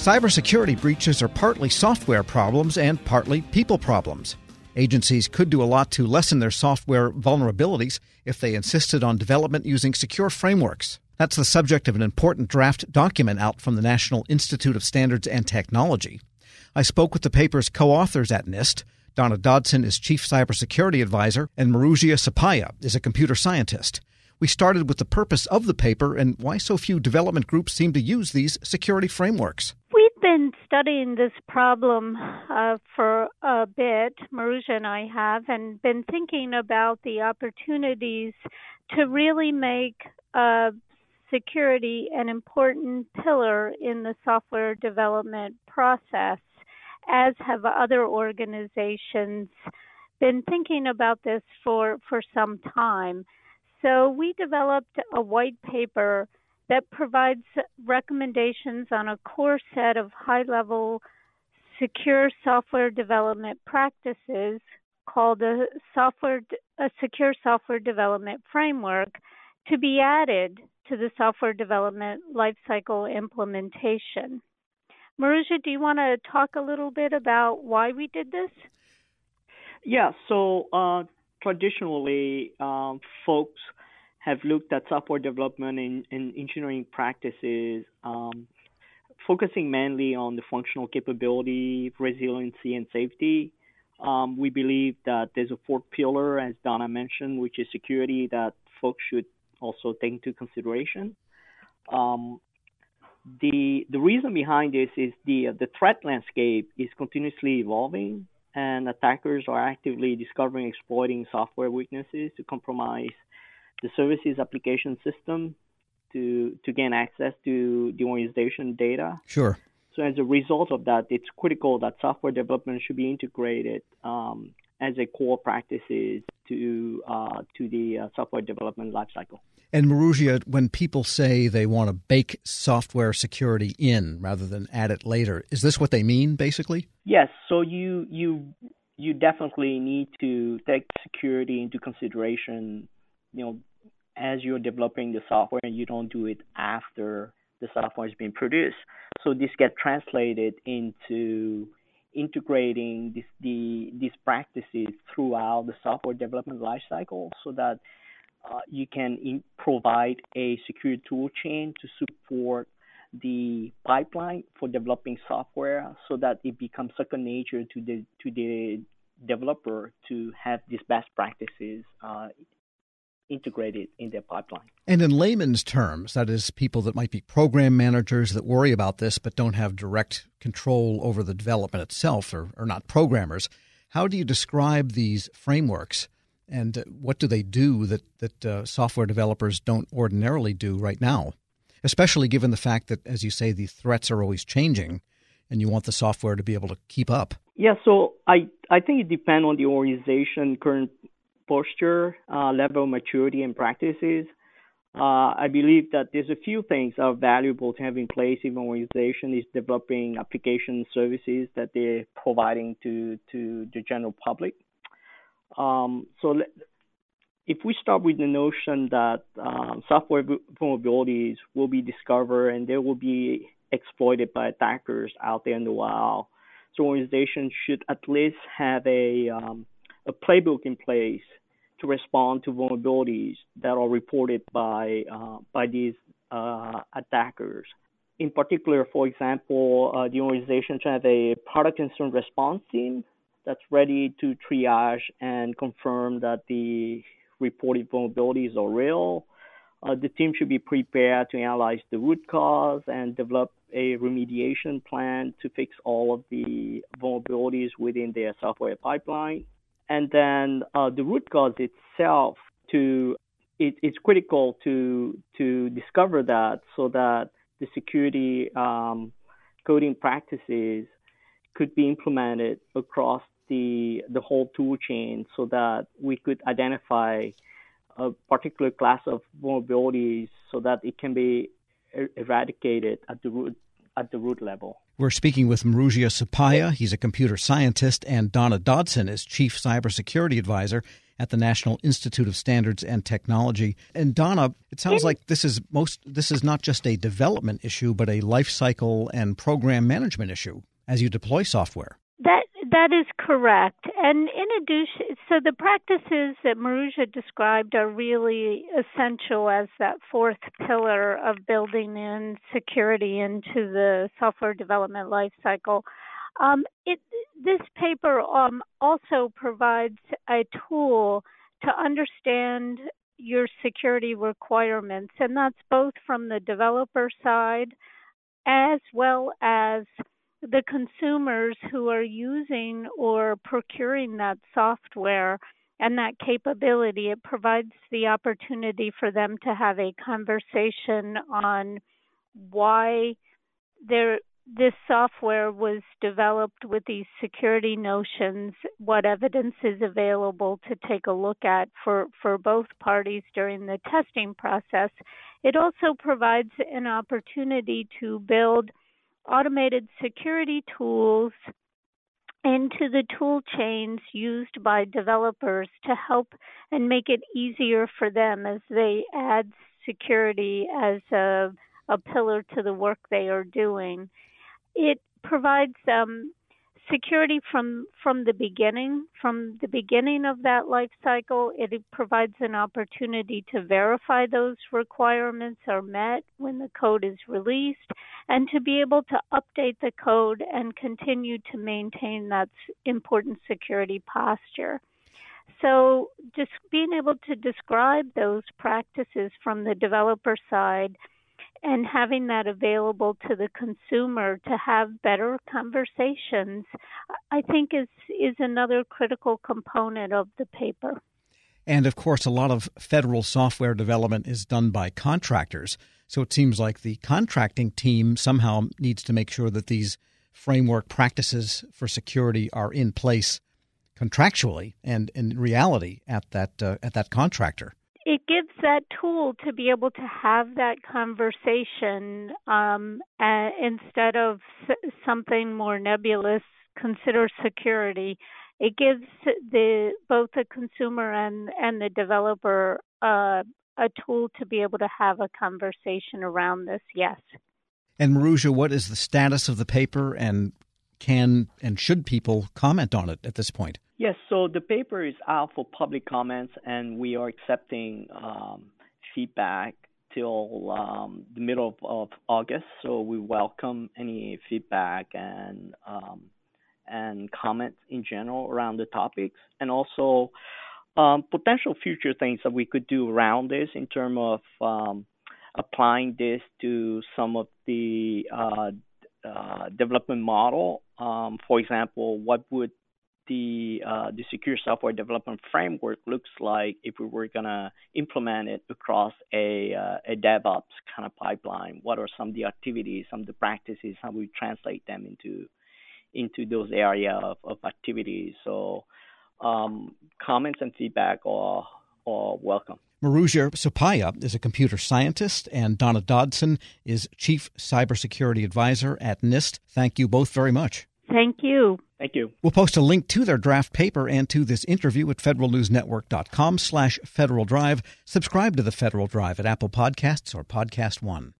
Cybersecurity breaches are partly software problems and partly people problems. Agencies could do a lot to lessen their software vulnerabilities if they insisted on development using secure frameworks. That's the subject of an important draft document out from the National Institute of Standards and Technology. I spoke with the paper's co authors at NIST. Donna Dodson is Chief Cybersecurity Advisor, and Murugiah Souppaya is a computer scientist. We started with the purpose of the paper and why so few development groups seem to use these security frameworks. Been studying this problem uh, for a bit, Murugiah and I have, and been thinking about the opportunities to really make uh, security an important pillar in the software development process, as have other organizations been thinking about this for, for some time. So we developed a white paper that provides recommendations on a core set of high level secure software development practices called a software a secure software development framework to be added to the software development lifecycle implementation. Murugiah, do you want to talk a little bit about why we did this? Yeah, so uh, traditionally, um, folks have looked at software development and, engineering practices, um, focusing mainly on the functional capability, resiliency, and safety. Um, we believe that there's a fourth pillar, as Donna mentioned, which is security that folks should also take into consideration. Um, the the reason behind this is the the threat landscape is continuously evolving and attackers are actively discovering exploiting software weaknesses to compromise the services application system to to gain access to the organization data. Sure. So as a result of that, it's critical that software development should be integrated um, as a core practices to uh, to the uh, software development lifecycle. And Murugiah, when people say they want to bake software security in rather than add it later, is this what they mean, basically? Yes. So you you you definitely need to take security into consideration. You know, as you're developing the software, and you don't do it after the software has been produced. So this gets translated into integrating this, the, these practices throughout the software development lifecycle so that uh, you can in, provide a secure tool chain to support the pipeline for developing software so that it becomes second nature to the to the developer to have these best practices uh, integrated in their pipeline. And in layman's terms, that is, people that might be program managers that worry about this but don't have direct control over the development itself or are not programmers. How do you describe these frameworks? and what do they do that that uh, software developers don't ordinarily do right now? Especially given the fact that, as you say, the threats are always changing, and you want the software to be able to keep up. Yeah, so I I think it depends on the organization current posture, uh, level of maturity, and practices. Uh, I believe that there's a few things that are valuable to have in place if an organization is developing application services that they're providing to, to the general public. Um, so if we start with the notion that um, software vulnerabilities will be discovered and they will be exploited by attackers out there in the wild, so organizations should at least have a um, a playbook in place to respond to vulnerabilities that are reported by uh, by these uh, attackers. In particular, for example, uh, the organization should have a product incident response team that's ready to triage and confirm that the reported vulnerabilities are real. Uh, the team should be prepared to analyze the root cause and develop a remediation plan to fix all of the vulnerabilities within their software pipeline. And then uh, the root cause itself, to it, it's critical to to discover that so that the security um, coding practices could be implemented across the the whole tool chain so that we could identify a particular class of vulnerabilities so that it can be er, eradicated at the root at the root level. We're speaking with Murugiah Souppaya. He's a computer scientist, and Donna Dodson is chief cybersecurity advisor. at the National Institute of Standards and Technology. And Donna, it sounds like this is most this is not just a development issue, but a life cycle and program management issue as you deploy software. That is correct. And in addition, so the practices that Murugiah described are really essential as that fourth pillar of building in security into the software development lifecycle. Um, it, this paper um, also provides a tool to understand your security requirements, and that's both from the developer side as well as the consumers who are using or procuring that software and that capability, it provides the opportunity for them to have a conversation on why this software was developed with these security notions, what evidence is available to take a look at for, for both parties during the testing process. It also provides an opportunity to build automated security tools into the tool chains used by developers to help and make it easier for them as they add security as a, a pillar to the work they are doing. It provides um, security from from the beginning from the beginning of that life cycle. It provides an opportunity to verify those requirements are met when the code is released and to be able to update the code and continue to maintain that important security posture. So just being able to describe those practices from the developer side and having that available to the consumer to have better conversations i think is is another critical component of the paper. And of course a lot of federal software development is done by contractors. So it seems like the contracting team somehow needs to make sure that these framework practices for security are in place contractually and in reality at that uh, at that contractor it gives that tool to be able to have that conversation um, uh, instead of something more nebulous. Consider security. It gives the both the consumer and and the developer uh, a tool to be able to have a conversation around this. Yes. And Murugiah, what is the status of the paper, and can and should people comment on it at this point? Yes, so the paper is out for public comments, and we are accepting um, feedback till um, the middle of, of, August. So we welcome any feedback and um, and comments in general around the topics, and also um, potential future things that we could do around this in terms of um, applying this to some of the uh, uh, development model. Um, for example, what would the uh, the secure software development framework looks like if we were gonna implement it across a uh, a DevOps kind of pipeline. What are some of the activities, some of the practices, how we translate them into into those area of, of activities. So um, comments and feedback are are welcome. Murugiah Souppaya is a computer scientist, and Donna Dodson is Chief Cybersecurity Advisor at NIST. Thank you both very much. Thank you. Thank you. We'll post a link to their draft paper and to this interview at federalnewsnetwork.com slash Federal Drive. Subscribe to the Federal Drive at Apple Podcasts or Podcast One.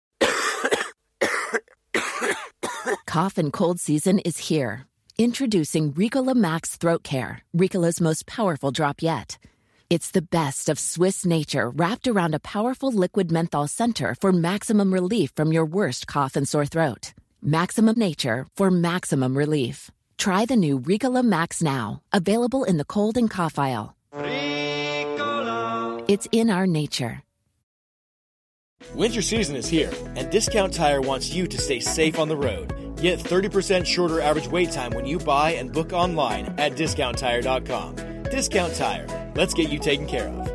Cough and cold season is here. Introducing Ricola Max Throat Care, Ricola's most powerful drop yet. It's the best of Swiss nature wrapped around a powerful liquid menthol center for maximum relief from your worst cough and sore throat. Maximum nature for maximum relief. Try the new Ricola Max now, available in the cold and cough aisle. Ricola. It's in our nature. Winter season is here, and Discount Tire wants you to stay safe on the road. Get 30% shorter average wait time when you buy and book online at discounttire.com. Discount Tire. Let's get you taken care of. Let's get you